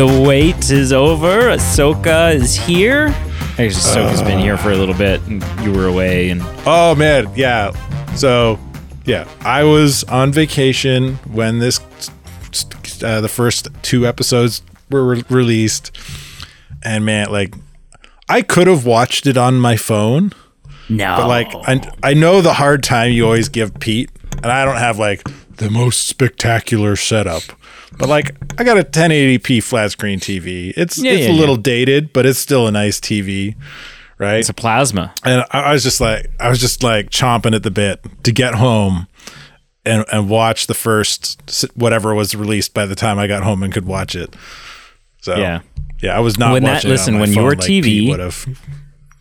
so excited. The wait is over. Ahsoka is here. Actually, Ahsoka's been here for a little bit, and you were away, and Oh man, yeah. So, yeah, I was on vacation when this uh, the first two episodes were re- released, and man, like I could have watched it on my phone, no, but like I, I know the hard time you always give Pete, and I don't have like the most spectacular setup. But like I got a 1080p flat screen TV. It's Yeah, it's yeah, a little dated, but it's still a nice TV, right? it's a plasma. and I, I was just like I was just like chomping at the bit to get home and and watch the first whatever was released by the time I got home and could watch it. So Yeah. yeah, I was not When that- listen, when your like TV would have.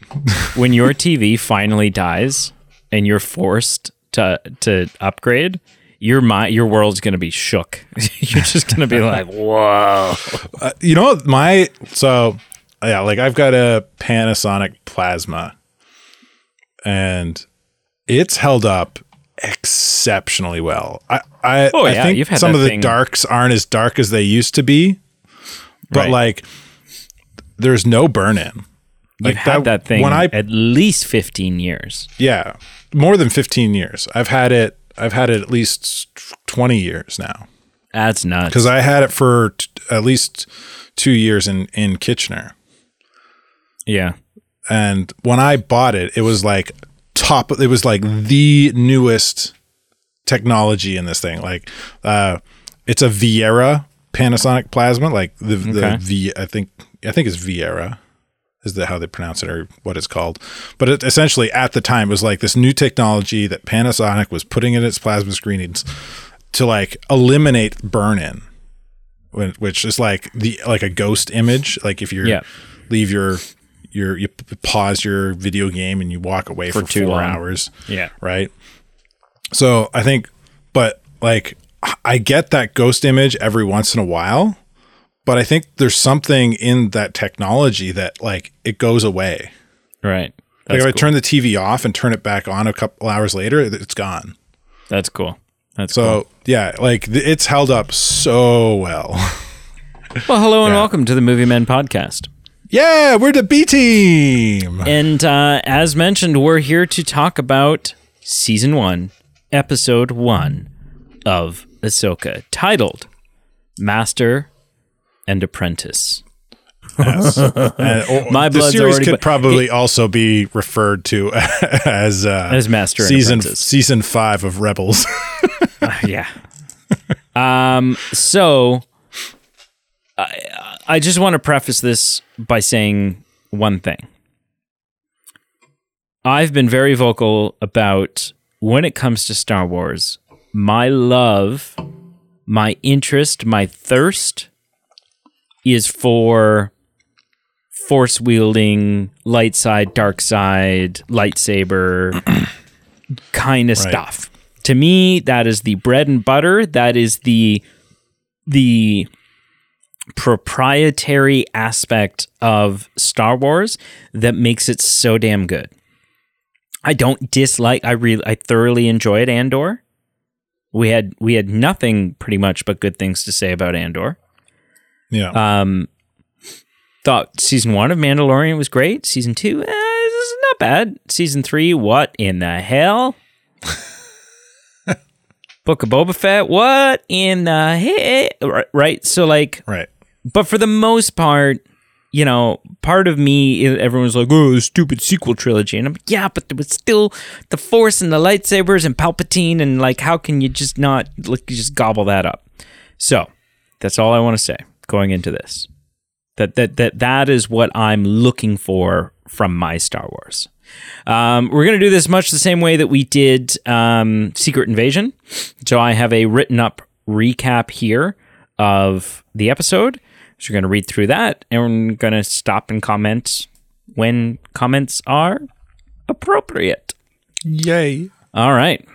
when your TV finally dies and you're forced to to upgrade, your mind, your world's gonna be shook. you're just gonna be like, whoa. Uh, you know my so yeah, like I've got a Panasonic Plasma, and it's held up exceptionally well. I I, Oh, I yeah, think you've had some that of the thing- darks aren't as dark as they used to be, but Right. like there's no burn in. You've had that, thing when I at least 15 years. yeah more than 15 years. I've had it. I've had it at least 20 years now That's nuts. because I had it for t- at least two years in in Kitchener. yeah. and when I bought it, it was like top. It was like the newest technology in this thing. Like, uh, it's a Viera Panasonic plasma. Like the Okay. the V. I think I think it's Viera. Is that how they pronounce it or what it's called? But it essentially at the time it was like this new technology that Panasonic was putting in its plasma screenings to like eliminate burn in, which is like the like a ghost image. Like if you're Yeah. leave your your you pause your video game and you walk away for, too four hours Yeah. right so i think but like i get that ghost image every once in a while but i think there's something in that technology that like it goes away Right. like That's if i turn the tv off and turn it back on a couple hours later it's gone That's cool. That's so cool. yeah like it's held up so well Well, hello and Yeah. welcome to the Movie Men podcast. yeah we're the b team And uh, as mentioned, we're here to talk about season one, episode one of Ahsoka, titled Master and Apprentice. And, or- My the blood's series already could bu- probably also be referred to as uh, As Master and season Apprentice. season five of Rebels. yeah. Um. So, I I just want to preface this by saying one thing. I've been very vocal about when it comes to Star Wars, my love, my interest, my thirst is for force wielding, light side, dark side, lightsaber kind of Right. stuff. To me, that is the bread and butter. That is the the proprietary aspect of Star Wars that makes it so damn good. I don't dislike I really I thoroughly enjoyed Andor. We had we had nothing pretty much but good things to say about Andor. Yeah. Um, thought season one of Mandalorian was great. Season two, eh, is not bad. Season three, what in the hell? Book of Boba Fett, what in the hell? Right, right. So like, right. but for the most part, you know, part of me, everyone's like, oh, the stupid sequel trilogy. And I'm like, yeah, but there was still the Force and the lightsabers and Palpatine. And like, how can you just not, like, you just gobble that up? So that's all I want to say going into this. That, that, that, that is what I'm looking for from my Star Wars. Um, we're going to do this much the same way that we did um, Secret Invasion. So I have a written up recap here of the episode. So we're going to read through that and we're going to stop and comment when comments are appropriate. Yay. All right.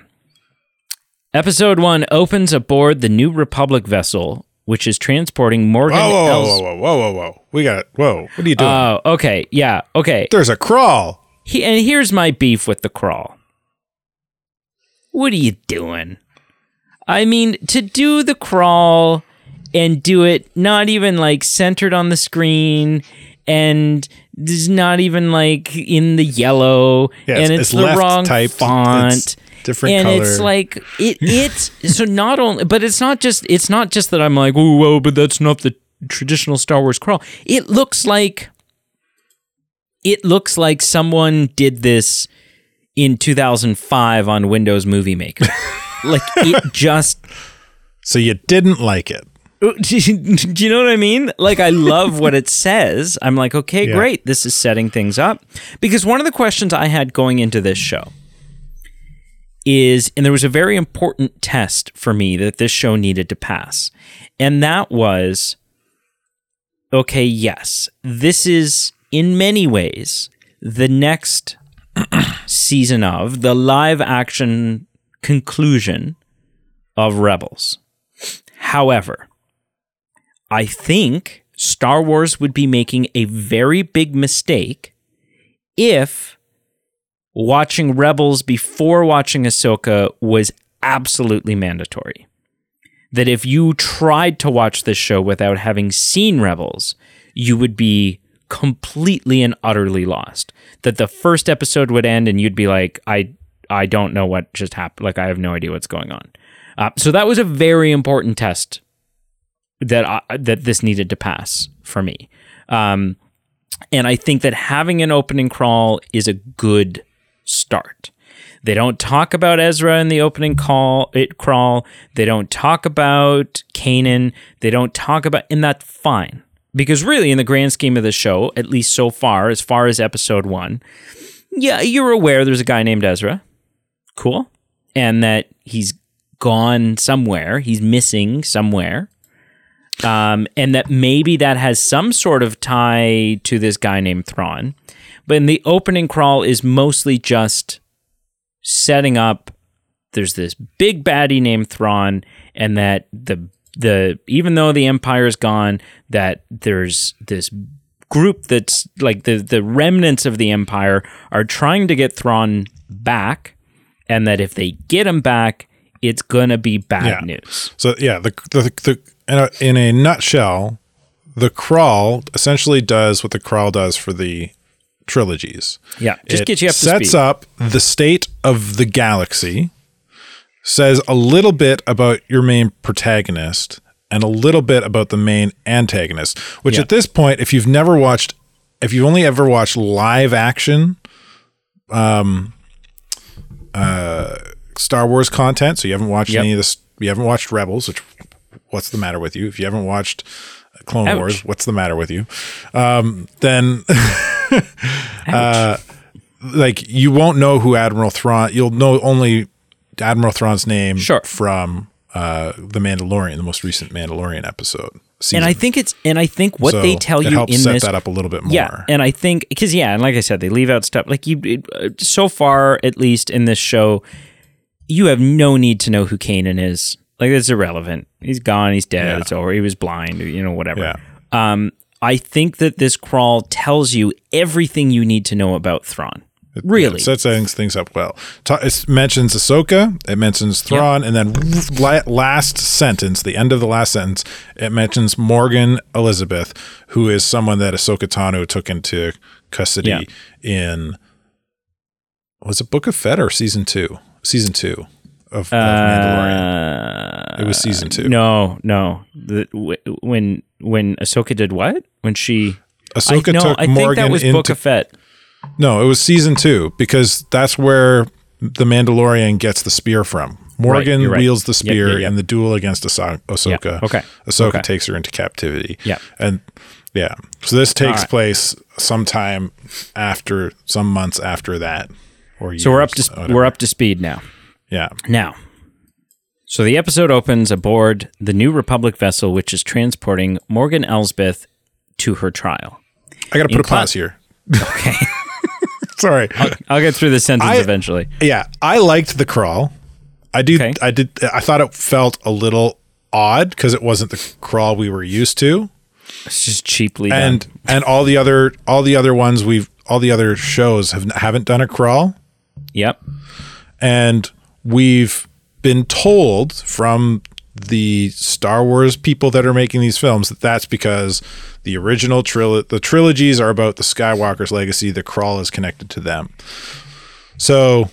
Episode one opens aboard the New Republic vessel, which is transporting Morgan. Whoa, whoa, Els- whoa, whoa, whoa, whoa, whoa. We got Whoa. What are you doing? Oh, okay. Yeah. Okay. There's a crawl. He, and here's my beef with the crawl. What are you doing? I mean, to do the crawl and do it not even like centered on the screen and it's not even like in the yellow Yeah, and it's- it's, the wrong typed, font it's different and color. it's like it it's so not only but it's not just it's not just that i'm like oh well but that's not the traditional star wars crawl it looks like it looks like someone did this in 2005 on windows movie maker like it just So you didn't like it. Uh, do you know what I mean? Like, I love what it says. I'm like, okay, Yeah. great. This is setting things up. Because one of the questions I had going into this show is, and there was a very important test for me that this show needed to pass. And that was, okay, yes, this is in many ways the next season of the live action conclusion of Rebels. However, I think Star Wars would be making a very big mistake if watching Rebels before watching Ahsoka was absolutely mandatory. That if you tried to watch this show without having seen Rebels, you would be completely and utterly lost. That the first episode would end and you'd be like, I I don't know what just happened. Like I have no idea what's going on. Uh, so that was a very important test that I, that this needed to pass for me. Um, and I think that having an opening crawl is a good start. They don't talk about Ezra in the opening call it crawl. They don't talk about Kanan. They don't talk about and that's fine. Because really in the grand scheme of the show, at least so far, as far as episode one, yeah, you're aware there's a guy named Ezra. Cool. And that he's gone somewhere. He's missing somewhere. Um, and that maybe that has some sort of tie to this guy named Thrawn. But in the opening crawl is mostly just setting up there's this big baddie named Thrawn, and that the the even though the Empire's gone, that there's this group that's like the the remnants of the Empire are trying to get Thrawn back, and that if they get him back, it's gonna be bad Yeah. news. So yeah, the the, the in, a, in a nutshell, the crawl essentially does what the crawl does for the trilogies. Yeah, just It get you up to sets speed. up the state of the galaxy, says a little bit about your main protagonist and a little bit about the main antagonist. Which Yeah. at this point, if you've never watched, if you've only ever watched live action, um, uh, Star Wars content, so you haven't watched Yep. any of this, you haven't watched Rebels. Which, what's the matter with you? If you haven't watched Clone Ouch. Wars, what's the matter with you? Um, then uh, like you won't know who Admiral Thrawn. You'll know only Admiral Thrawn's name Sure. from uh, the Mandalorian, the most recent Mandalorian episode. Season. and I think it's and I think what So they tell you in set this that up a little bit more. Yeah, and I think because yeah, and like I said, they leave out stuff like you. It, uh, so far, at least in this show, you have no need to know who Kanan is. Like it's irrelevant. He's gone. He's dead. Yeah. It's over. He was blind. You know, whatever. Yeah. Um, I think that this crawl tells you everything you need to know about Thrawn. Really, It sets things, things up well. Ta- It mentions Ahsoka, it mentions Thrawn, and then last sentence, the end of the last sentence, it mentions Morgan Elizabeth, who is someone that Ahsoka Tano took into custody Yeah. in was it Book of Fett or season two? Season two of, of Mandalorian. Uh, It was season two. No, no. The, w- when when Ahsoka did what? When she Ahsoka I, no, took I think Morgan that was into Book of Fett. no, it was season two because that's where the Mandalorian gets the spear from. Morgan you're right. wields the spear in the duel against Ahso- Ahsoka. Okay, Ahsoka okay. takes her into captivity. Yeah. And yeah. So this takes right. place sometime after some months after that. Or So we're up years, to whatever. we're up to speed now. Yeah. Now, so the episode opens aboard the New Republic vessel, which is transporting Morgan Elsbeth to her trial. I gotta put a cla- pause here. Okay, Sorry. I'll get through the sentence I- eventually. yeah. I liked the crawl. I do Okay. I did I thought it felt a little odd because it wasn't the crawl we were used to. It's just cheaply and done. and all the other all the other ones we've all the other shows have haven't done a crawl Yep. and we've been told from the Star Wars people that are making these films that that's because the original trilogy the trilogies are about the Skywalker's legacy the crawl is connected to them. So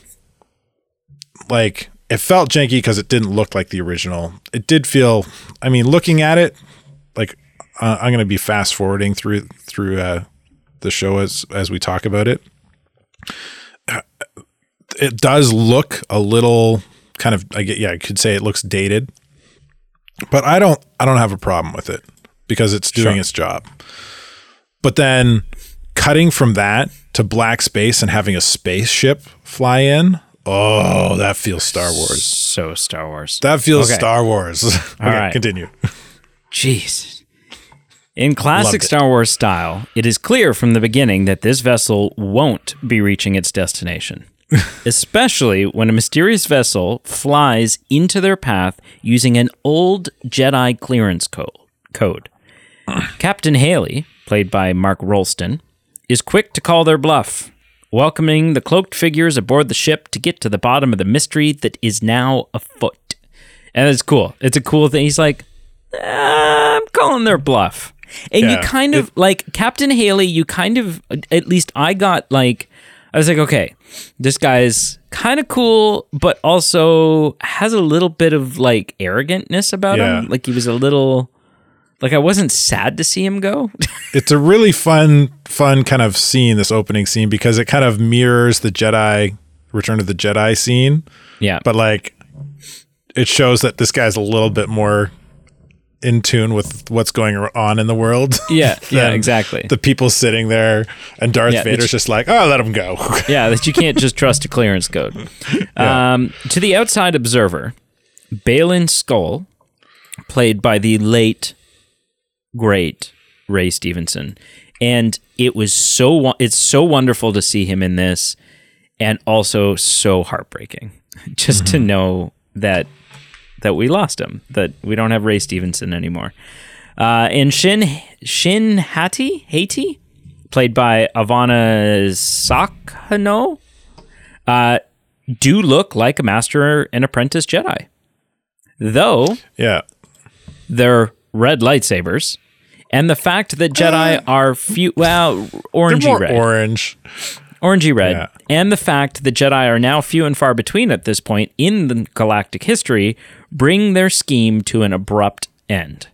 like it felt janky because it didn't look like the original. It did feel I mean looking at it like uh, I'm gonna be fast forwarding through through uh, the show as as we talk about it it does look a little kind of I get yeah I could say it looks dated but I don't I don't have a problem with it because it's doing Sure. its job. But then cutting from that to black space and having a spaceship fly in, oh, that feels Star Wars. So Star Wars. That feels Okay. Star Wars. okay, right. continue. Jeez. In classic Star Wars style, it is clear from the beginning that this vessel won't be reaching its destination, especially when a mysterious vessel flies into their path using an old Jedi clearance co- code. Captain Haley, played by Mark Rolston, is quick to call their bluff, welcoming the cloaked figures aboard the ship to get to the bottom of the mystery that is now afoot. And it's cool. It's a cool thing. He's like, "Ah, I'm calling their bluff. And you kind of like Captain Haley, you kind of, at least I got like, I was like, okay, this guy's kind of cool, but also has a little bit of like arrogantness about Yeah. him. Like he was a little, like I wasn't sad to see him go. it's a really fun, fun kind of scene, this opening scene, because it kind of mirrors the Jedi Return of the Jedi scene. yeah. But like it shows that this guy's a little bit more in tune with what's going on in the world. yeah, yeah, exactly. the people sitting there and Darth Yeah, Vader's which- just like, oh, let him go. yeah, that you can't just trust a clearance code. Um, to the outside observer, Baylan Skoll, played by the late, great Ray Stevenson, and it was so it's so wonderful to see him in this, and also so heartbreaking just to know that that we lost him, that we don't have Ray Stevenson anymore. Uh, and Shin Shin Hati Haiti, played by Ivanna Sakhno, uh, do look like a master and apprentice Jedi. Though yeah. they're red lightsabers, and the fact that Jedi are few, well, Uh, orangey more red, orange. Orangey red, Yeah. and the fact that Jedi are now few and far between at this point in the galactic history bring their scheme to an abrupt end.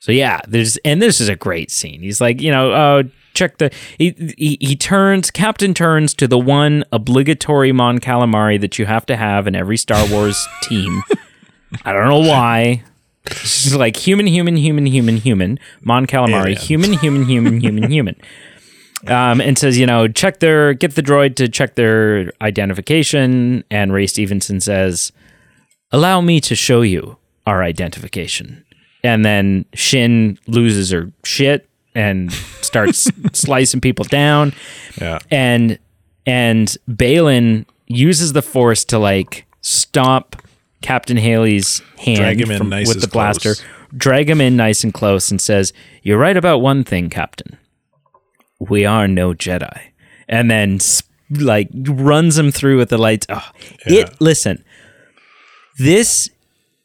So yeah, there's and this is a great scene. He's like, you know, uh, check the he, he he turns Captain turns to the one obligatory Mon Calamari that you have to have in every Star Wars team. I don't know why. It's like human, human, human, human, human. Mon Calamari, Alien. human, human, human, human, human. Um, and says, you know, check their get the droid to check their identification. And Ray Stevenson says, allow me to show you our identification. And then Shin loses her shit and starts slicing people down. Yeah. And and Baylan uses the force to like stomp Captain Haley's hand Drag him in from- nice with the blaster, close. drag him in nice and close, and says, "You're right about one thing, Captain. We are no Jedi." And then like runs him through with the lights. Oh, it listen. This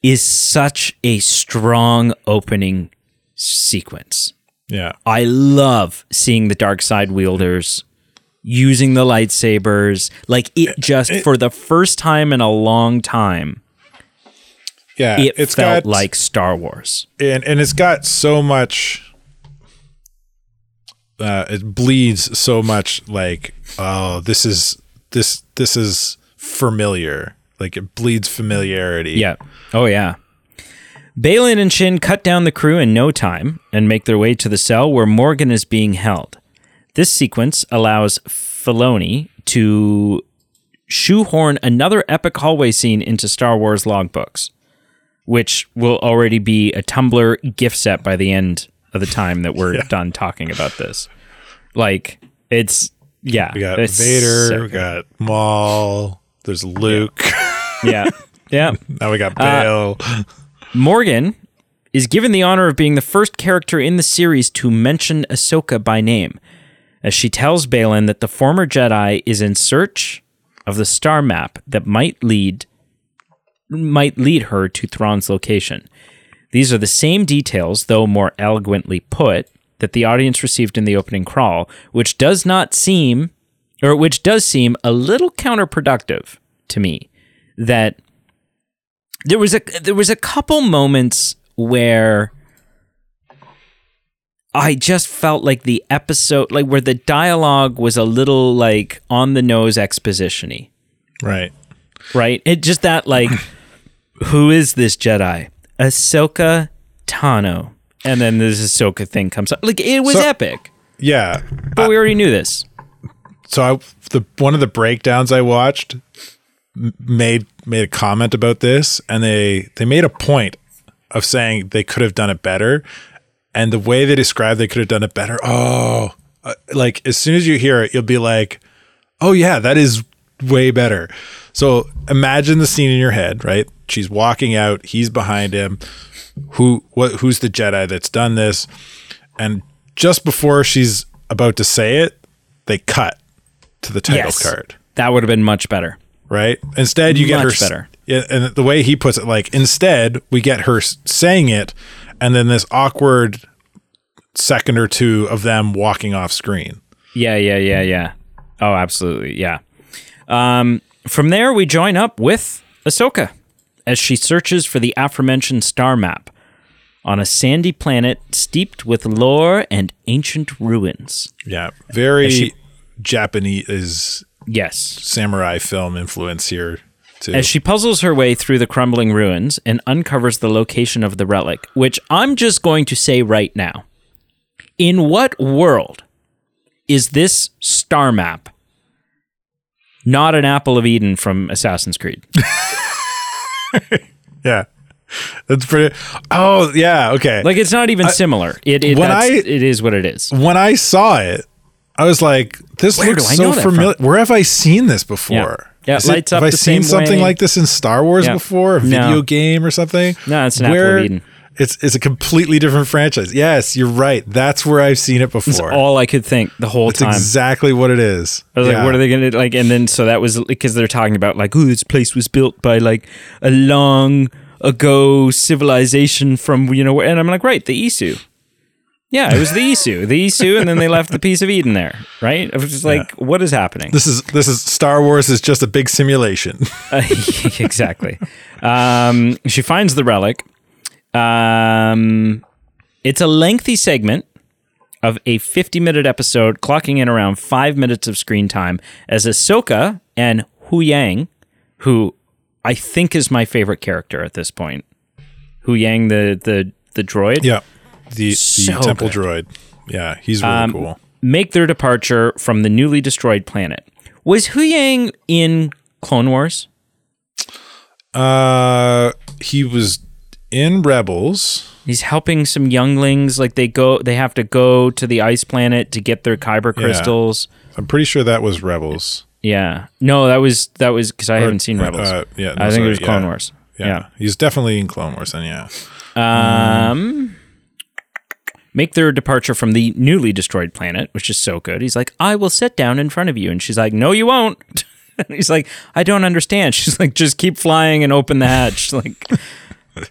is such a strong opening sequence. Yeah. I love seeing the dark side wielders using the lightsabers. Like it just for the first time in a long time, Yeah. it it's felt got like Star Wars. and and it's got so much uh it bleeds so much like oh this is this this is familiar like it bleeds familiarity Yeah. Oh yeah. Baylan and Shin cut down the crew in no time and make their way to the cell where Morgan is being held. This sequence allows Filoni to shoehorn another epic hallway scene into Star Wars logbooks, which will already be a Tumblr gift set by the end of the time that we're done talking about this. Like it's yeah, we got vader we got maul there's luke yeah, yeah. now we got uh, bale Morgan is given the honor of being the first character in the series to mention Ahsoka by name, as she tells Baylan that the former Jedi is in search of the star map that might lead might lead her to Thrawn's location. These are the same details, though more eloquently put, that the audience received in the opening crawl, which does not seem, or which does seem a little counterproductive to me. That there was a there was a couple moments where I just felt like the episode, like where the dialogue was a little like on the nose expositiony, Right. right? It just that like, who is this Jedi? Ahsoka Tano, and then this Ahsoka thing comes up. Like it was So- epic, Yeah. but we already knew this. so I, the one of the breakdowns I watched made made a comment about this, and they they made a point of saying they could have done it better, and the way they described they could have done it better. Oh, uh, like as soon as you hear it, you'll be like, oh yeah, that is way better. So imagine the scene in your head, right? She's walking out, he's behind him. Who what who's the Jedi that's done this? And just before she's about to say it, they cut to the title Yes. card, That would have been much better. right? Instead, you get her better. Yeah, and the way he puts it, like instead, we get her saying it, and then this awkward second or two of them walking off screen. Yeah, yeah, yeah, yeah. Oh, absolutely, yeah. Um, from there, we join up with Ahsoka as she searches for the aforementioned star map on a sandy planet steeped with lore and ancient ruins. Yeah, very she- Japanese is Yes. samurai film influence here too. As she puzzles her way through the crumbling ruins and uncovers the location of the relic, which I'm just going to say right now. In what world is this star map not an apple of Eden from Assassin's Creed? yeah, that's pretty. Oh yeah, okay. Like it's not even similar. It it, when I- it is what it is. when I saw it, I was like, "This Where looks so know that from? familiar. Where have I seen this before? Yeah, it Is it- lights up Have I the seen something way. like this in Star Wars Yeah. before? A No. video game or something? No, it's an apple of Eden. It's it's a completely different franchise. Yes, you're right. That's where I've seen it That's before. all I could think the whole That's time. exactly what it is. I was Yeah. like, what are they going to like? And then so that was because they're talking about like, oh, this place was built by like a long ago civilization from you know, and I'm like, right, the Isu. Yeah, it was the Isu, the Isu, and then they left the piece of Eden there, right? I was just like, what is happening? This is this is Star Wars is just a big simulation. Uh, exactly. Um, she finds the relic. Um, it's a lengthy segment of a 50 minute episode, clocking in around five minutes of screen time as Ahsoka and Hu Yang, who I think is my favorite character at this point. Hu Yang, the the the droid, yeah, the the So temple good. droid. Yeah, he's really Um, cool. make their departure from the newly destroyed planet. Was Hu Yang in Clone Wars? Uh, he was in Rebels. He's helping some younglings. Like they go, they have to go to the ice planet to get their kyber crystals. I'm pretty sure that was Rebels. Yeah. No, that was that was because I haven't seen Rebels. Uh, yeah, no, I think sorry, it was Clone yeah. Wars. Yeah. he's definitely in Clone Wars. Then yeah, Um, make their departure from the newly destroyed planet, which is so good. He's like, "I will sit down in front of you," and she's like, "No, you won't." And he's like, "I don't understand." She's like, "Just keep flying and open the hatch." Like,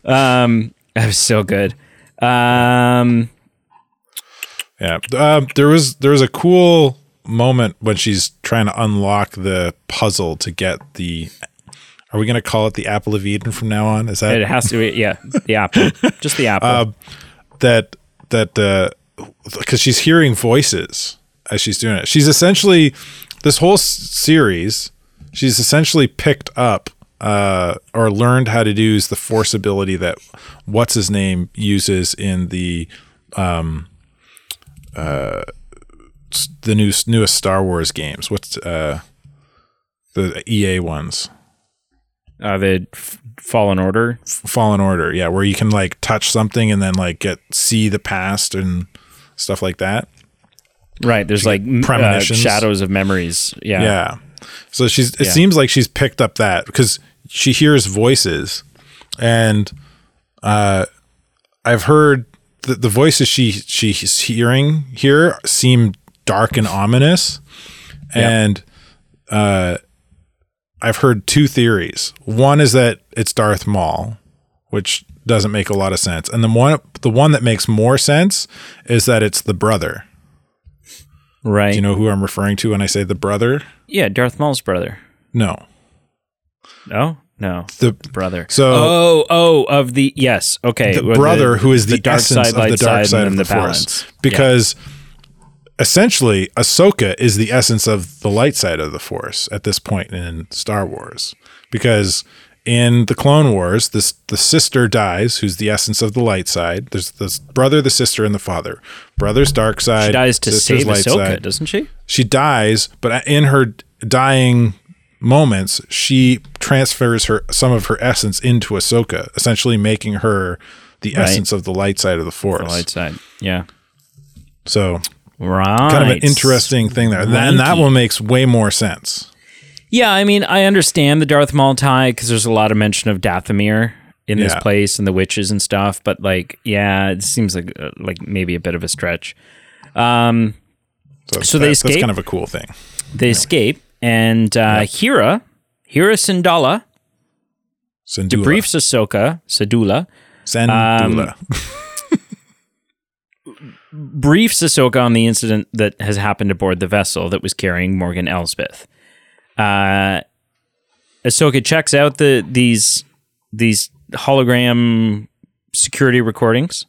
um, that was so good. Um, yeah. Um, there was there was a cool moment when she's trying to unlock the puzzle to get the. Are we going to call it the Apple of Eden from now on? Is that it has to be, yeah, the apple, just the apple. Um, that that uh because she's hearing voices as she's doing it. She's essentially this whole s- series. She's essentially picked up uh, or learned how to use the force ability that what's his name uses in the um uh the new newest Star Wars games. What's uh the EA ones? Uh, the F- Fallen Order. Fallen Order, yeah, where you can like touch something and then like get see the past and stuff like that. Right. There's like m- uh, shadows of memories. Yeah. Yeah. So she's it Yeah. seems like she's picked up that because she hears voices and uh I've heard the, the voices she she's hearing here seem dark and ominous and uh I've heard two theories. One is that it's Darth Maul, which doesn't make a lot of sense, and the one the one that makes more sense is that it's the brother. Right. Do you know who I'm referring to when I say the brother? yeah, Darth Maul's brother. No, No, no, the brother. So- oh, oh, of the yes, okay, the with brother who is the, dark essence side, of the dark side, side of the, the force. balance. Yeah. Because essentially, Ahsoka is the essence of the light side of the force at this point in Star Wars. Because in the Clone Wars, this the sister dies, who's the essence of the light side. There's the brother, the sister, and the father. Brother's dark side. she dies to sister's save light Ahsoka, side. doesn't she? She dies, but in her dying moments, she transfers her some of her essence into Ahsoka, essentially making her the Right. essence of the light side of the force. The light side. Yeah. So Right. kind of an interesting thing there. And that one makes way more sense. Yeah, I mean, I understand the Darth Maul tie because there's a lot of mention of Dathomir in this Yeah. place and the witches and stuff. But like, yeah, it seems like uh, like maybe a bit of a stretch. Um, So, So they that- escape? That's kind of a cool thing. they escape, and uh, Hera, Hera Sindala Sandula. debriefs Ahsoka, Sadula, Sandula. briefs Ahsoka on the incident that has happened aboard the vessel that was carrying Morgan Elsbeth. Uh, Ahsoka checks out the these these hologram security recordings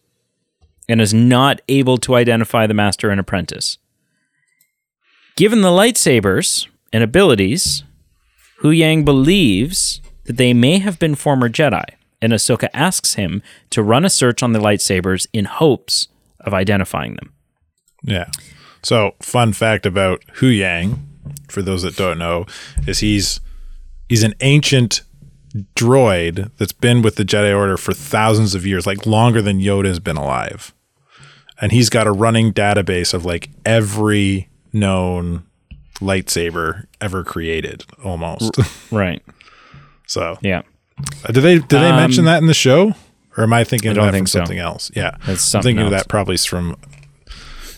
and is not able to identify the master and apprentice. Given the lightsabers and abilities, Hu Yang believes that they may have been former Jedi, and Ahsoka asks him to run a search on the lightsabers in hopes of identifying them. yeah. So fun fact about Hu Yang, for those that don't know, is he's he's an ancient droid that's been with the Jedi Order for thousands of years, like longer than Yoda's been alive. And he's got a running database of like every known lightsaber ever created almost. Right. so Yeah. Uh, Did they did they Um, mention that in the show, or am I thinking of don't that think from so. something else? Yeah, That's I'm something thinking of else. that probably is from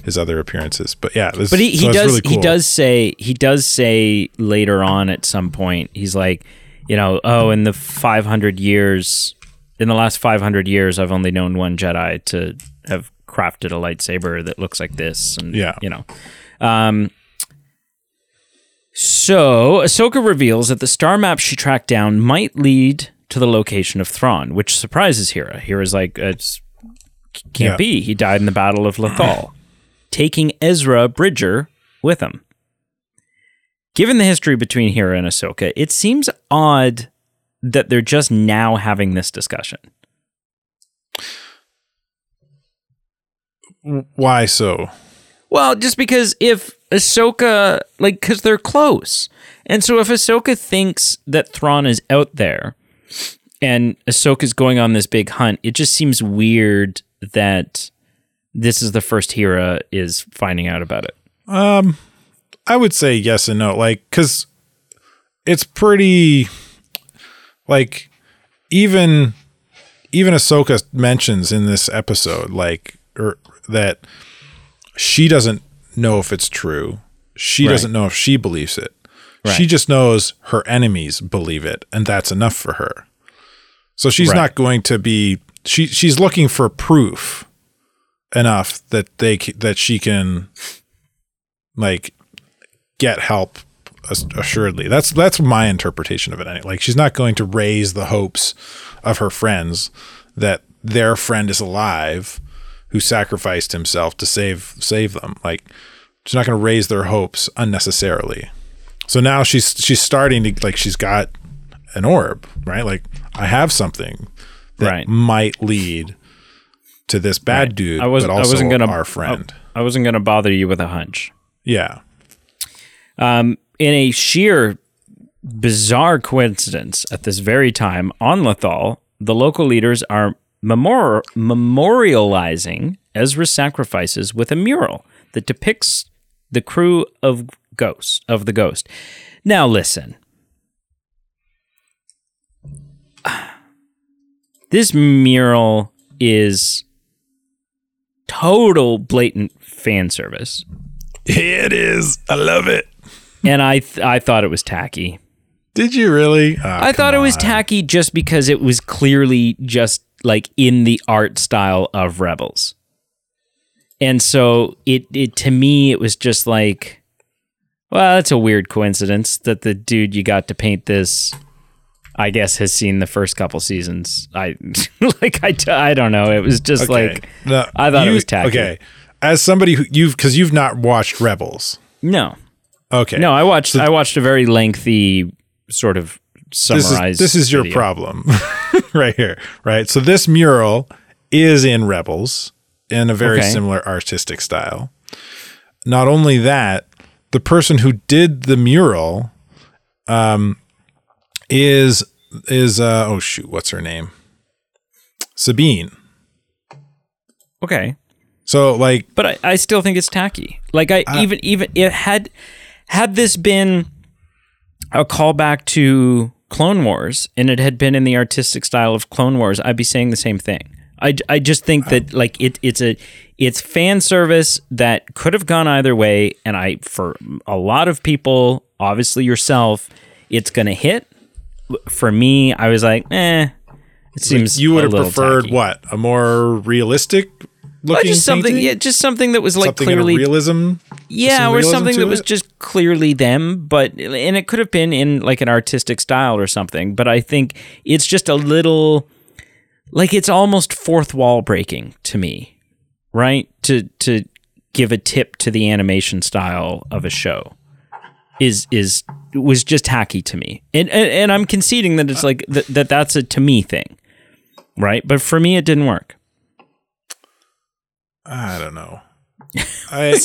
his other appearances. But yeah, this, But he, he it's does really he does say he does say later on at some point he's like you know oh in the 500 years in the last 500 years I've only known one Jedi to have crafted a lightsaber that looks like this and Yeah. you know um so Ahsoka reveals that the star map she tracked down might lead to the location of Thrawn which surprises Hera Hera's like it's can't Yeah. be he died in the battle of Lothal taking Ezra Bridger with him. Given the history between Hera and Ahsoka, it seems odd that they're just now having this discussion. Why so? Well, just because if Ahsoka, like, because they're close. And so if Ahsoka thinks that Thrawn is out there and Ahsoka's going on this big hunt, it just seems weird that this is the first Hera is finding out about it. Um, I would say yes and no. Like, because it's pretty, like, even even Ahsoka mentions in this episode, like, or that she doesn't know if it's true. She Right. doesn't know if she believes it. Right. She just knows her enemies believe it, and that's enough for her. So she's Right. not going to be. She she's looking for proof enough that they that she can like get help assuredly that's that's my interpretation of it like she's not going to raise the hopes of her friends that their friend is alive who sacrificed himself to save save them. Like she's not going to raise their hopes unnecessarily. So now she's she's starting to like she's got an orb right? Like i have something that Right. might lead to this bad dude I wasn't- but I wasn't gonna- our friend. I wasn't going to bother you with a hunch. yeah. Um, in a sheer bizarre coincidence, at this very time on Lothal, the local leaders are memor- memorializing Ezra's sacrifices with a mural that depicts the crew of Ghost of the Ghost. Now, listen. This mural is total blatant fan service It is. I love it. and I th- I thought it was tacky. Did you really? Oh, I thought it was tacky just because it was clearly just like in the art style of Rebels. And so it it to me it was just like well, that's a weird coincidence that the dude you got to paint this I guess has seen the first couple seasons. I like I, I don't know. It was just Okay. like No, I thought it was tacky. Okay, as somebody who you've because you've not watched Rebels. no. Okay, No, I watched I watched a very lengthy sort of this is this is your video. problem right here. Right, so this mural is in Rebels in a very Okay. similar artistic style. Not only that, the person who did the mural, um, is is uh oh shoot, what's her name? Sabine. Okay. So like but I, I still think it's tacky. Like I even even it had had this been a callback to Clone Wars and it had been in the artistic style of Clone Wars, I'd be saying the same thing. I, I just think that like it it's a it's fan service that could have gone either way and I for a lot of people, obviously yourself, it's going to hit. For me, I was like, "Eh, it seems like you would have preferred tacky. what a more realistic Well, just something painting? yeah, just something that was like something clearly realism Yeah, some or realism something that was just clearly them, but and it could have been in like an artistic style or something. But I think it's just a little like it's almost fourth wall breaking to me, right? To to give a tip to the animation style of a show is is was just hacky to me, and and, and I'm conceding that it's like that, that that's a to me thing, right? But for me, it didn't work. I don't know. I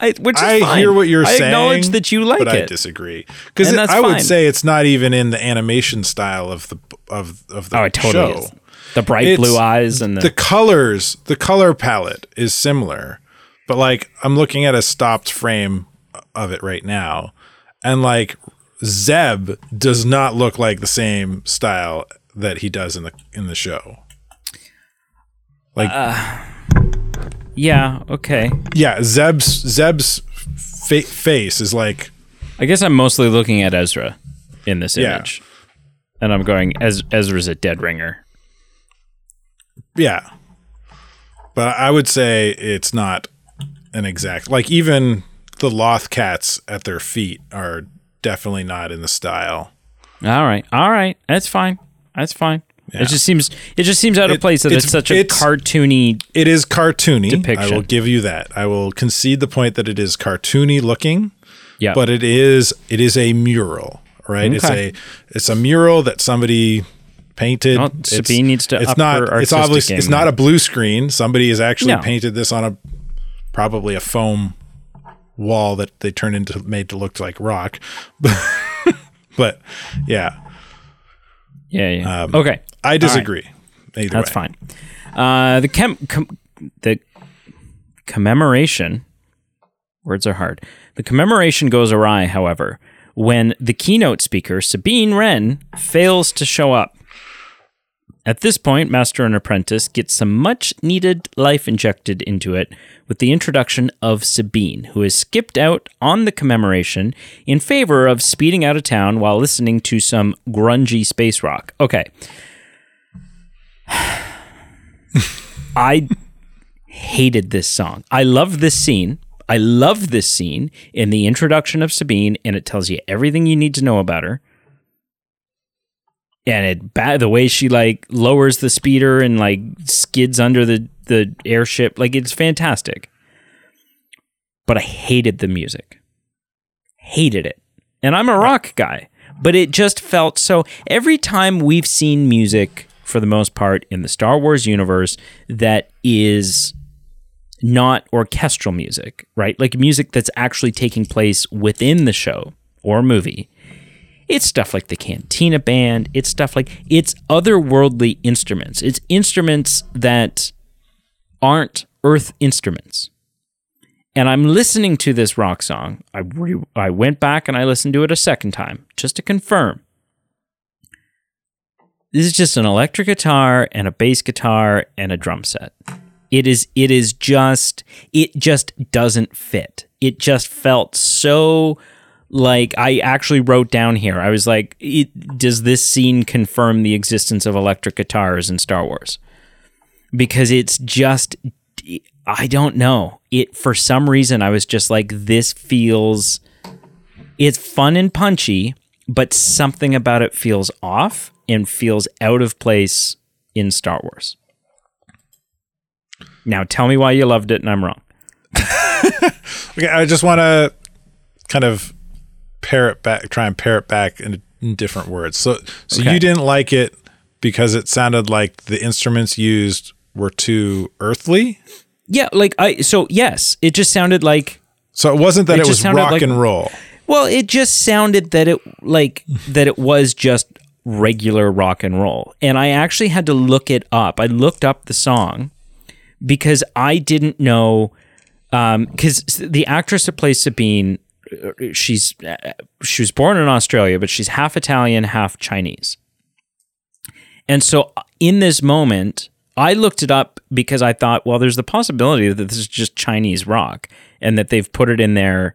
I, which is I fine. hear what you're I saying. acknowledge that you like it. but I disagree because I would say it's not even in the animation style of the of of the Oh, it totally show. is. The bright It's- blue eyes and the, The colors, the color palette is similar, but like I'm looking at a stopped frame of it right now, and like Zeb does not look like the same style that he does in the in the show. Like uh, yeah, okay. yeah, Zeb's Zeb's fa- face is like I guess I'm mostly looking at Ezra in this Yeah. image, and I'm going, Ez- Ezra's a dead ringer. Yeah. But I would say it's not an exact like even the Loth cats at their feet are definitely not in the style. All right, all right, that's fine. That's fine. Yeah. It just seems it just seems out of It- place that it's, it's- such a it's- cartoony. It is cartoony. I will give you that. I will concede the point that it is cartoony looking, Yeah, but it is it is a mural, right? It's Okay. a it's a mural that somebody painted. Well, It's- Sabine needs to It's up not. her It's obviously it's not a blue screen. Somebody has actually No. painted this on a probably a foam wall that they turned into made to look like rock. but yeah, yeah, yeah. um, okay, I disagree. Either that's way. fine. Uh, the chem, com- the commemoration words are hard. The commemoration goes awry, however, when the keynote speaker Sabine Wren fails to show up. At this point, Master and Apprentice get some much needed life injected into it with the introduction of Sabine, who has skipped out on the commemoration in favor of speeding out of town while listening to some grungy space rock. Okay. I hated this song. I love this scene. I love this scene in the introduction of Sabine, and it tells you everything you need to know about her. And it ba- the way she like lowers the speeder and like skids under the the airship, like it's fantastic. But I hated the music. Hated it. And I'm a rock guy, but it just felt so every time we've seen music for the most part in the Star Wars universe that is not orchestral music, right? Like music that's actually taking place within the show or movie. It's stuff like the Cantina Band. It's stuff like it's otherworldly instruments. It's instruments that aren't Earth instruments. And I'm listening to this rock song. I re- I went back and I listened to it a second time just to confirm. This is just an electric guitar and a bass guitar and a drum set. It is it is just it just doesn't fit. It just felt so like I actually wrote down here. I was like, does this scene confirm the existence of electric guitars in Star Wars? Because it's just I don't know. It for some reason I was just like this feels it's fun and punchy, but something about it feels off and feels out of place in Star Wars. Now tell me why you loved it and I'm wrong. Okay, I just want to kind of pair it back, try and pair it back in, in different words. So, so Okay. you didn't like it because it sounded like the instruments used were too earthly. Yeah, like I so yes, it just sounded like So it wasn't that It it, was rock like- and roll. Well, it just sounded that it like that it was just regular rock and roll. And I actually had to look it up. I looked up the song because I didn't know um cuz the actress that plays Sabine she's uh, she was born in Australia, but she's half Italian, half Chinese. And so in this moment, I looked it up because I thought, well, there's the possibility that this is just Chinese rock and that they've put it in there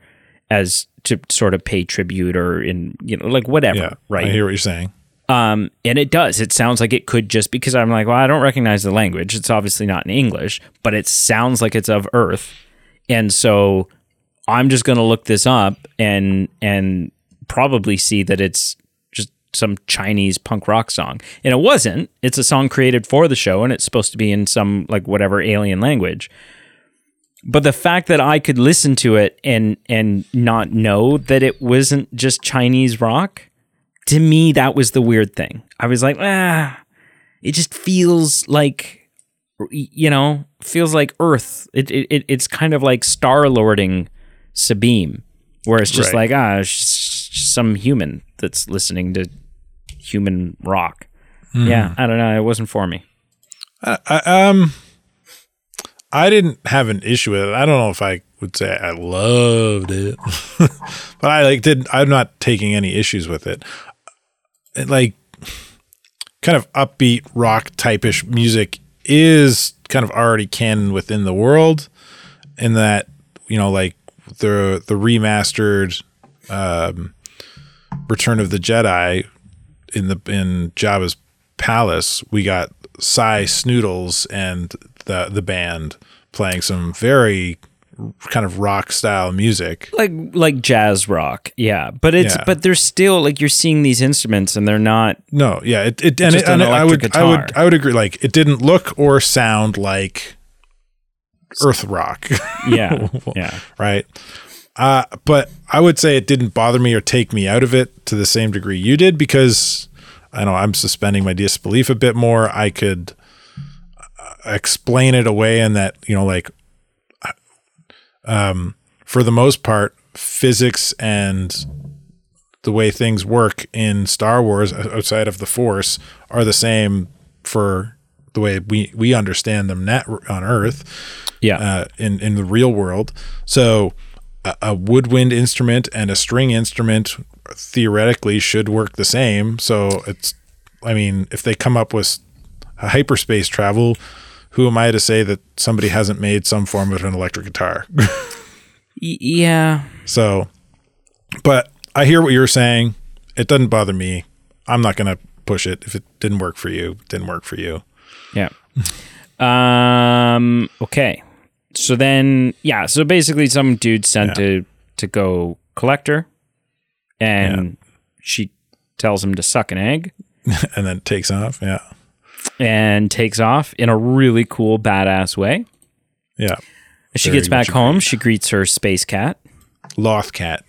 as to sort of pay tribute or in, you know, like whatever, Yeah, right? I hear what you're saying. Um, and it does. It sounds like it could just because I'm like, well, I don't recognize the language. It's obviously not in English, but it sounds like it's of Earth. And so I'm just going to look this up and and probably see that it's just some Chinese punk rock song. And it wasn't. It's a song created for the show and it's supposed to be in some like whatever alien language. But the fact that I could listen to it and and not know that it wasn't just Chinese rock, to me that was the weird thing. I was like, ah, it just feels like you know, feels like Earth. It, it it- it's kind of like star lording Sabine, where it's just Right. like ah, some human that's listening to human rock. Yeah, I don't know. It wasn't for me. I, I, um, I didn't have an issue with it. I don't know if I would say I loved it, but I like did. I'm not taking any issues with it. It, like kind of upbeat rock type-ish music is kind of already canon within the world in that you know like the the remastered um return of the jedi in the in jabba's palace we got Sy Snootles and the the band playing some very kind of rock style music. like like jazz rock yeah but it's Yeah. but they're still like you're seeing these instruments and they're not No, yeah, it, it and, it, and an I would electric I would. I would agree like it didn't look or sound like earth rock, yeah yeah right? Uh, but I would say it didn't bother me or take me out of it to the same degree you did because I know I'm suspending my disbelief a bit more. I could uh, explain it away in that you know like um, for the most part, physics and the way things work in Star Wars outside of the Force are the same for the way we we understand them net on Earth yeah uh, in in the real world. So a, a woodwind instrument and a string instrument theoretically should work the same. So it's I mean, if they come up with a hyperspace travel, who am I to say that somebody hasn't made some form of an electric guitar? Yeah so, but I hear what you're saying. It doesn't bother me. I'm not going to push it. If it didn't work for you, didn't work for you. Yeah. Um. Okay. So then, yeah. So basically, some dude sent Yeah. to to go collect her, and she tells him to suck an egg and then takes off. Yeah. and takes off in a really cool, badass way. Yeah. As she Very gets back home, agreed. she greets her space cat. Loth cat.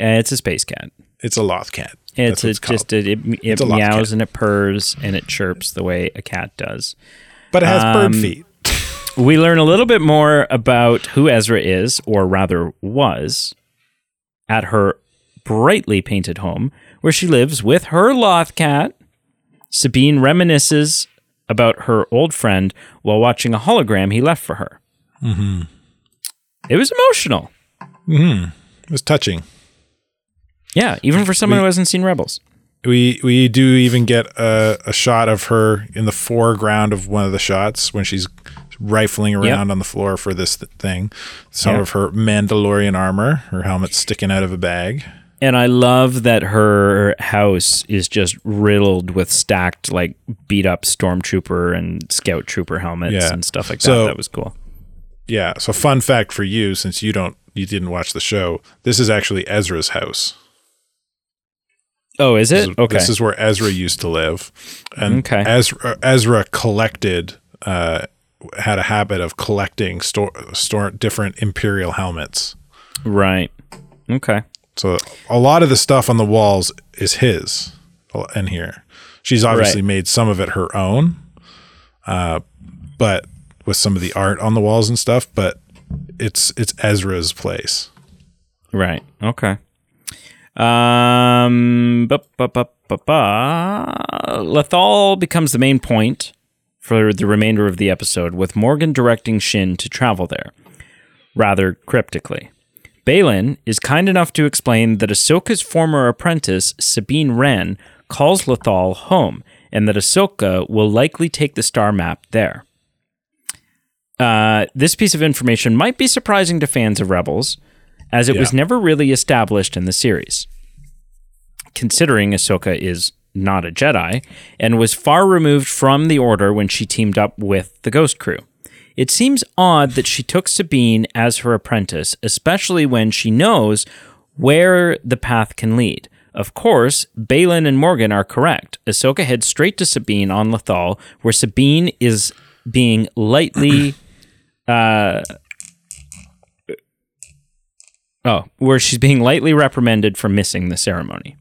Uh, It's a space cat. It's a loth cat. It's, a, it's just a, it, it It's meows and it purrs and it chirps the way a cat does. But it has bird Um, feet. We learn a little bit more about who Ezra is, or rather was, at her brightly painted home where she lives with her loth cat. Sabine reminisces about her old friend while watching a hologram he left for her. Mm-hmm. It was emotional. It was touching. Yeah, even for someone who hasn't seen Rebels. We we do even get a, a shot of her in the foreground of one of the shots when she's rifling around on the floor for this th- thing. Some Yeah. of her Mandalorian armor, her helmet sticking out of a bag. And I love that her house is just riddled with stacked, like beat up stormtrooper and scout trooper helmets Yeah. and stuff like So- that. That was cool. Yeah. So fun fact for you, since you don't you didn't watch the show, this is actually Ezra's house. Oh, is This okay. This is where Ezra used to live, and Okay. Ezra, Ezra collected, uh, had a habit of collecting store, store different Imperial helmets. right. Okay. So a lot of the stuff on the walls is his in here. She's obviously Right. made some of it her own, uh, but with some of the art on the walls and stuff. But it's it's Ezra's place. Right. Okay. Um. Ba, ba, ba, ba, ba. Lothal becomes the main point for the remainder of the episode, with Morgan directing Shin to travel there, rather cryptically. Baylan is kind enough to explain that Ahsoka's former apprentice, Sabine Wren, calls Lothal home, and that Ahsoka will likely take the star map there. Uh, this piece of information might be surprising to fans of Rebels, as it was never really established in the series. Considering Ahsoka is not a Jedi and was far removed from the Order when she teamed up with the Ghost Crew. It seems odd that she took Sabine as her apprentice, especially when she knows where the path can lead. Of course, Baylan and Morgan are correct. Ahsoka heads straight to Sabine on Lothal, where Sabine is being lightly uh, Oh, where she's being lightly reprimanded for missing the ceremony.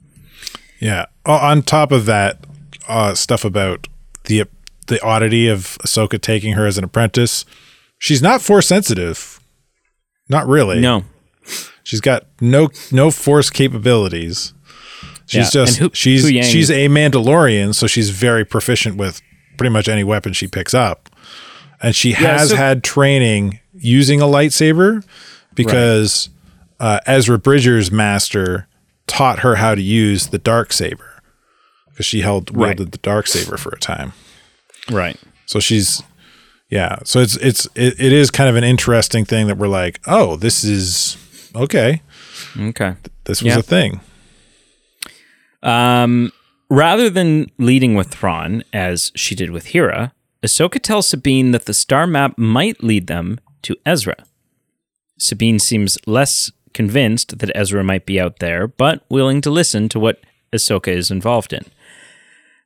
Yeah. O- On top of that, uh, stuff about the the oddity of Ahsoka taking her as an apprentice. She's not force sensitive. Not really. No. She's got no no force capabilities. She's Yeah, just Hu- she's Yang- she's a Mandalorian, so she's very proficient with pretty much any weapon she picks up. And she has so- had training using a lightsaber because uh, Ezra Bridger's master taught her how to use the dark saber because she held Right. wielded the dark saber for a time. Right. So she's yeah. So it's it's it, it is kind of an interesting thing that we're like, oh, this is okay. Okay. This was Yeah. a thing. Um, rather than leading with Thrawn, as she did with Hera, Ahsoka tells Sabine that the star map might lead them to Ezra. Sabine seems less convinced that Ezra might be out there, but willing to listen to what Ahsoka is involved in.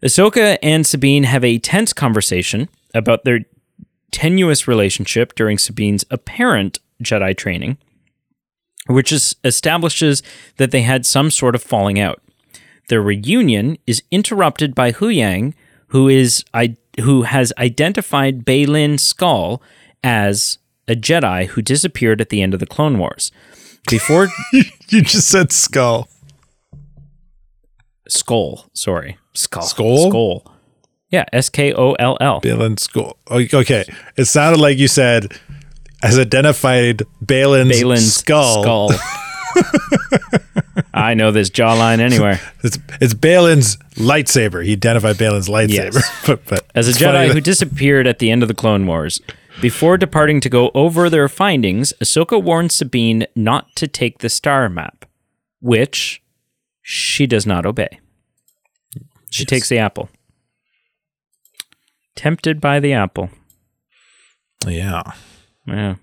Ahsoka and Sabine have a tense conversation about their tenuous relationship during Sabine's apparent Jedi training, which is, establishes that they had some sort of falling out. Their reunion is interrupted by Huyang, who is I, who has identified Baylan Skoll as a Jedi who disappeared at the end of the Clone Wars. Before You just said skull. Skull, sorry, Skull, Skull? Skull, yeah, S K O L L. Baylan skull. Okay. It sounded like you said has identified Baylan's, Baylan's skull. skull. I know this jawline anywhere. It's it's Baylan's lightsaber. He identified Baylan's lightsaber. Yes. but, but As a it's funny Jedi that- who disappeared at the end of the Clone Wars. Before departing to go over their findings, Ahsoka warns Sabine not to take the star map, which she does not obey. She takes the apple. Tempted by the apple. yeah. Yeah.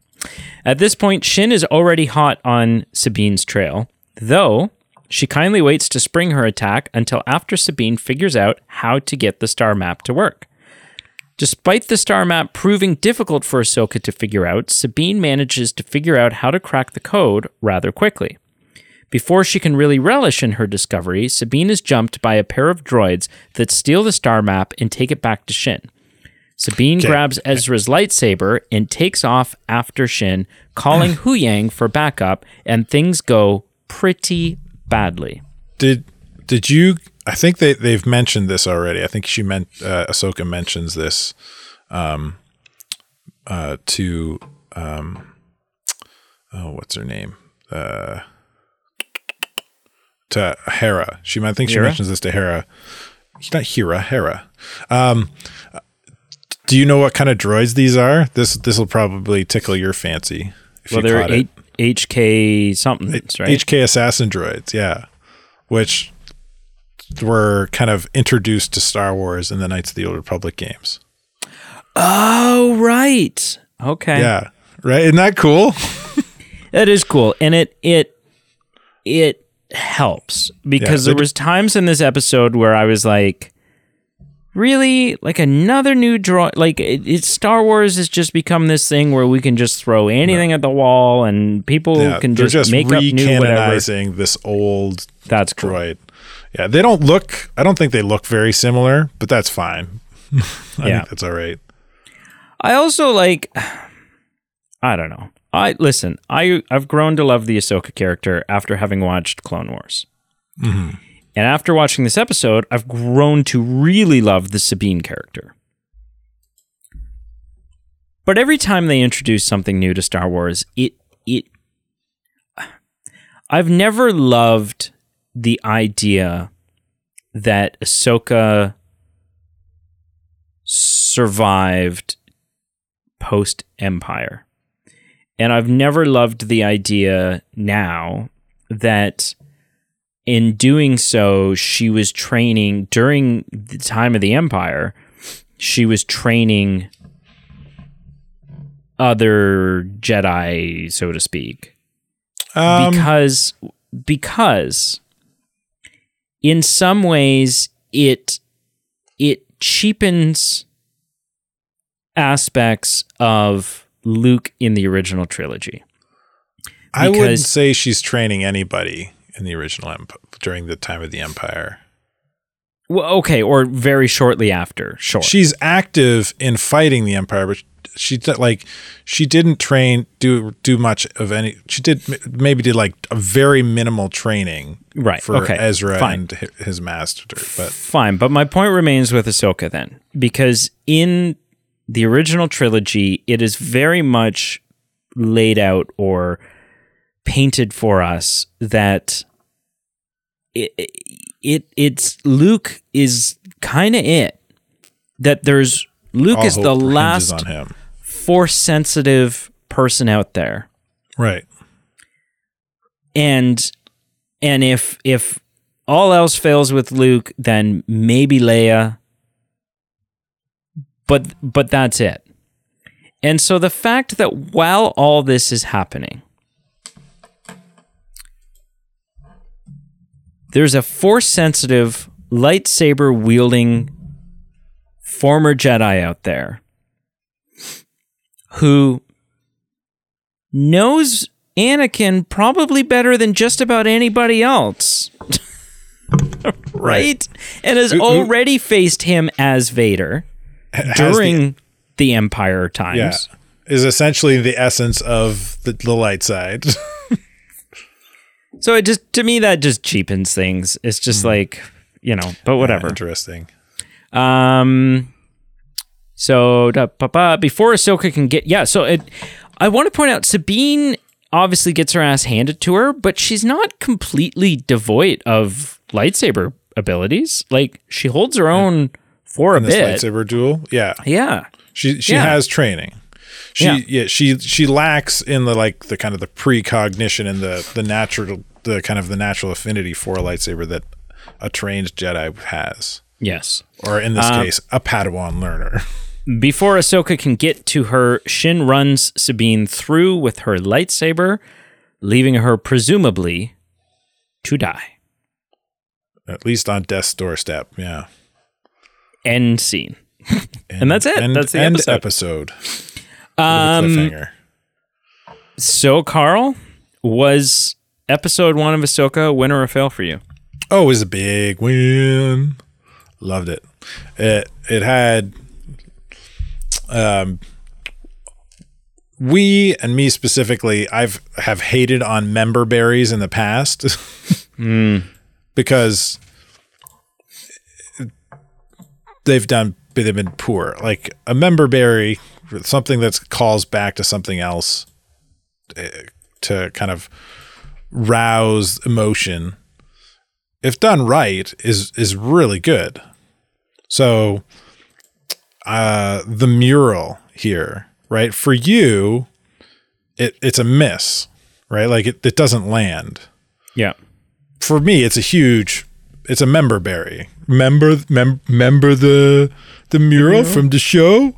At this point, Shin is already hot on Sabine's trail, though she kindly waits to spring her attack until after Sabine figures out how to get the star map to work. Despite the star map proving difficult for Ahsoka to figure out, Sabine manages to figure out how to crack the code rather quickly. Before she can really relish in her discovery, Sabine is jumped by a pair of droids that steal the star map and take it back to Shin. Sabine Okay. grabs Ezra's lightsaber and takes off after Shin, calling Huyang for backup, and things go pretty badly. Did did you? I think they they've mentioned this already. I think she meant uh, Ahsoka mentions this, um, uh, to um, oh, what's her name? Uh, to Hera. She I think she Hera? mentions this to Hera. Not Hera, Hera. Um, Do you know what kind of droids these are? This this will probably tickle your fancy. If well, you they're eight, HK something, right? HK assassin droids, yeah, which were kind of introduced to Star Wars in the Knights of the Old Republic games. oh, right. Okay. Yeah, right. Isn't that cool? That is cool, and it it it helps because Yeah, there was times in this episode where I was like, really, like another new draw. Like it, it's Star Wars has just become this thing where we can just throw anything at the wall, and people Yeah, can they're just, make up new whatever. this old That's droid. Yeah, they don't look. I don't think they look very similar, but that's fine. I Yeah. think that's all right. I also like. I don't know. I listen. I I've grown to love the Ahsoka character after having watched Clone Wars, Mm-hmm. and after watching this episode, I've grown to really love the Sabine character. But every time they introduce something new to Star Wars, it it I've never loved the idea that Ahsoka survived post Empire. And I've never loved the idea now that in doing so, she was training during the time of the Empire, she was training other Jedi, so to speak Um, because because in some ways it it cheapens aspects of Luke in the original trilogy. I wouldn't say she's training anybody in the original Empire during the time of the Empire. Well, okay, or very shortly after. Sure. She's active in fighting the Empire, but she did- like she didn't train do do much of any. She did maybe did like a very minimal training Right, for okay, Ezra fine. and his master, but Fine, but my point remains with Ahsoka then, because in the original trilogy, it is very much laid out or painted for us that it, it it's Luke is kind of it. That there's Luke all is the last on him. Force sensitive person out there Right. and and if if all else fails with Luke, then maybe Leia. But but that's it. And so the fact that while all this is happening, there's a force sensitive lightsaber wielding former Jedi out there who knows Anakin probably better than just about anybody else. right? And has already faced him as Vader Has the- during the, Empire times. yeah is essentially the essence of the, the light side. So it just to me that just cheapens things. It's just Hmm. like, you know, but whatever. Interesting. Um. So da, pa, pa, before Ahsoka can get yeah, so it, I want to point out Sabine obviously gets her ass handed to her, but she's not completely devoid of lightsaber abilities. Like she holds her own for a In this bit. lightsaber duel, yeah, Yeah. she she Yeah. has training. She Yeah. yeah. she she lacks in the like the kind of the precognition and the the natural the kind of the natural affinity for a lightsaber that a trained Jedi has, Yes. or in this Um, case, a Padawan learner. Before Ahsoka can get to her, Shin runs Sabine through with her lightsaber, leaving her presumably to die. At least on death's doorstep. Yeah, End scene. And that's it. That's the end episode. episode. Um. So, Carl, was episode one of Ahsoka a win or a fail for you? Oh, it was a big win. Loved it. It it had um we and me specifically, I've have hated on member berries in the past. Because they've done they've been poor. Like a member berry, something that calls back to something else eh, to kind of rouse emotion if done right is is really good. So uh, the mural here, right? For you, it it's a miss, right? Like it, it doesn't land. Yeah. For me, it's a huge, it's a member berry. Member, mem- member the the mural from the show,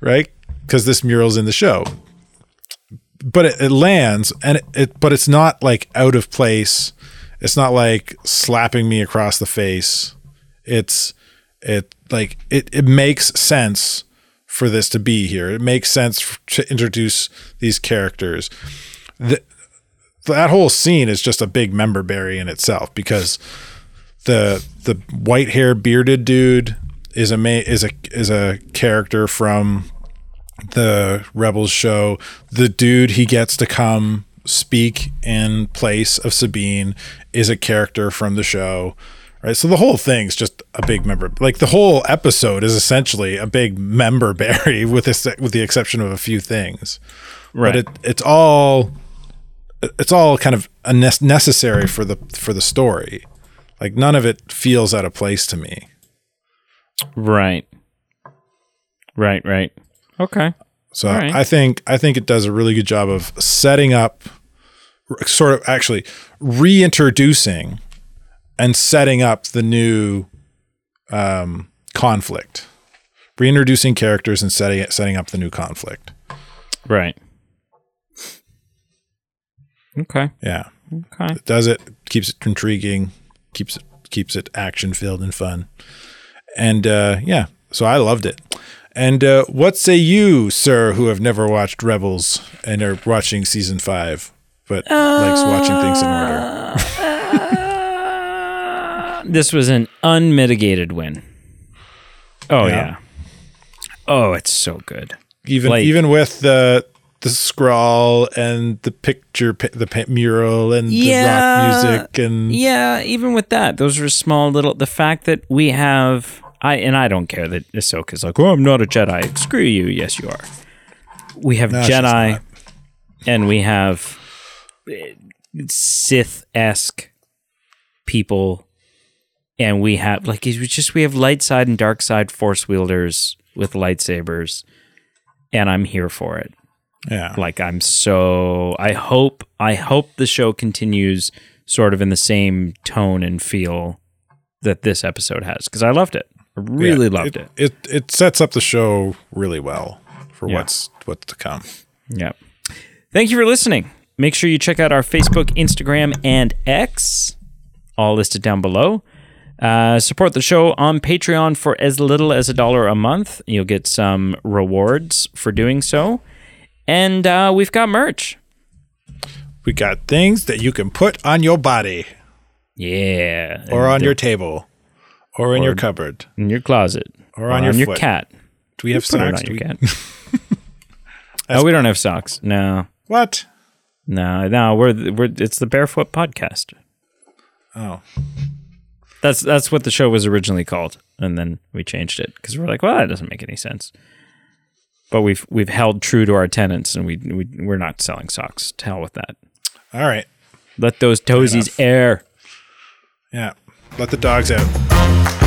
right? Because this mural's in the show, but it, it lands, and it, it, but it's not like out of place. It's not like slapping me across the face. It's it like it it makes sense for this to be here. It makes sense to introduce these characters. The, that whole scene is just a big member berry in itself because the the white hair bearded dude is a is a is a character from the Rebels show. The dude he gets to come speak in place of Sabine is a character from the show. Right. So the whole thing's just a big member like the whole episode is essentially a big member berry with this with the exception of a few things. Right. But it it's all it's all kind of necessary for the for the story. Like none of it feels out of place to me. right. Right. Right. Okay. So right. I think I think it does a really good job of setting up, sort of actually reintroducing and setting up the new um, conflict, reintroducing characters and setting setting up the new conflict. Right. Okay. Yeah, Okay. it does it keeps it intriguing, keeps it keeps it action filled and fun, and uh, yeah, so I loved it. And uh, what say you, sir, who have never watched Rebels and are watching season five, but likes watching things in order? This was an unmitigated win. Oh Yeah. yeah. Oh, it's so good. Even Like- even with the the scrawl and the picture, the mural and the Yeah. rock music and Yeah, even with that, those are small little. The fact that we have, I and I don't care that Ahsoka's like, oh, I'm not a Jedi. Screw you. Yes, you are. We have No, Jedi, and we have eh, Sith esque people, and we have like it's just we have light side and dark side force wielders with lightsabers, and I'm here for it. Yeah, like i'm so i hope i hope the show continues sort of in the same tone and feel that this episode has because i loved it. I really Yeah, loved it, it. It it sets up the show really well for Yeah. what's what's to come. yeah. Thank you for listening. Make sure you check out our facebook instagram and x all listed down below uh, support the show on patreon for as little as a dollar a month you'll get some rewards for doing so and uh, we've got merch We got things that you can put on your body yeah or on your table or in your cupboard. in your closet Or on your your cat. Do we have Put it socks? on Do we- cat. oh, we don't have socks. No, What? no, no. We're we're it's the Barefoot Podcast. Oh, That's that's what the show was originally called, and then we changed it because we're like, well, that doesn't make any sense. But we've we've held true to our tenants, and we, we we're not selling socks. To hell with that. all right. Let those toesies air. Yeah. Let the dogs out.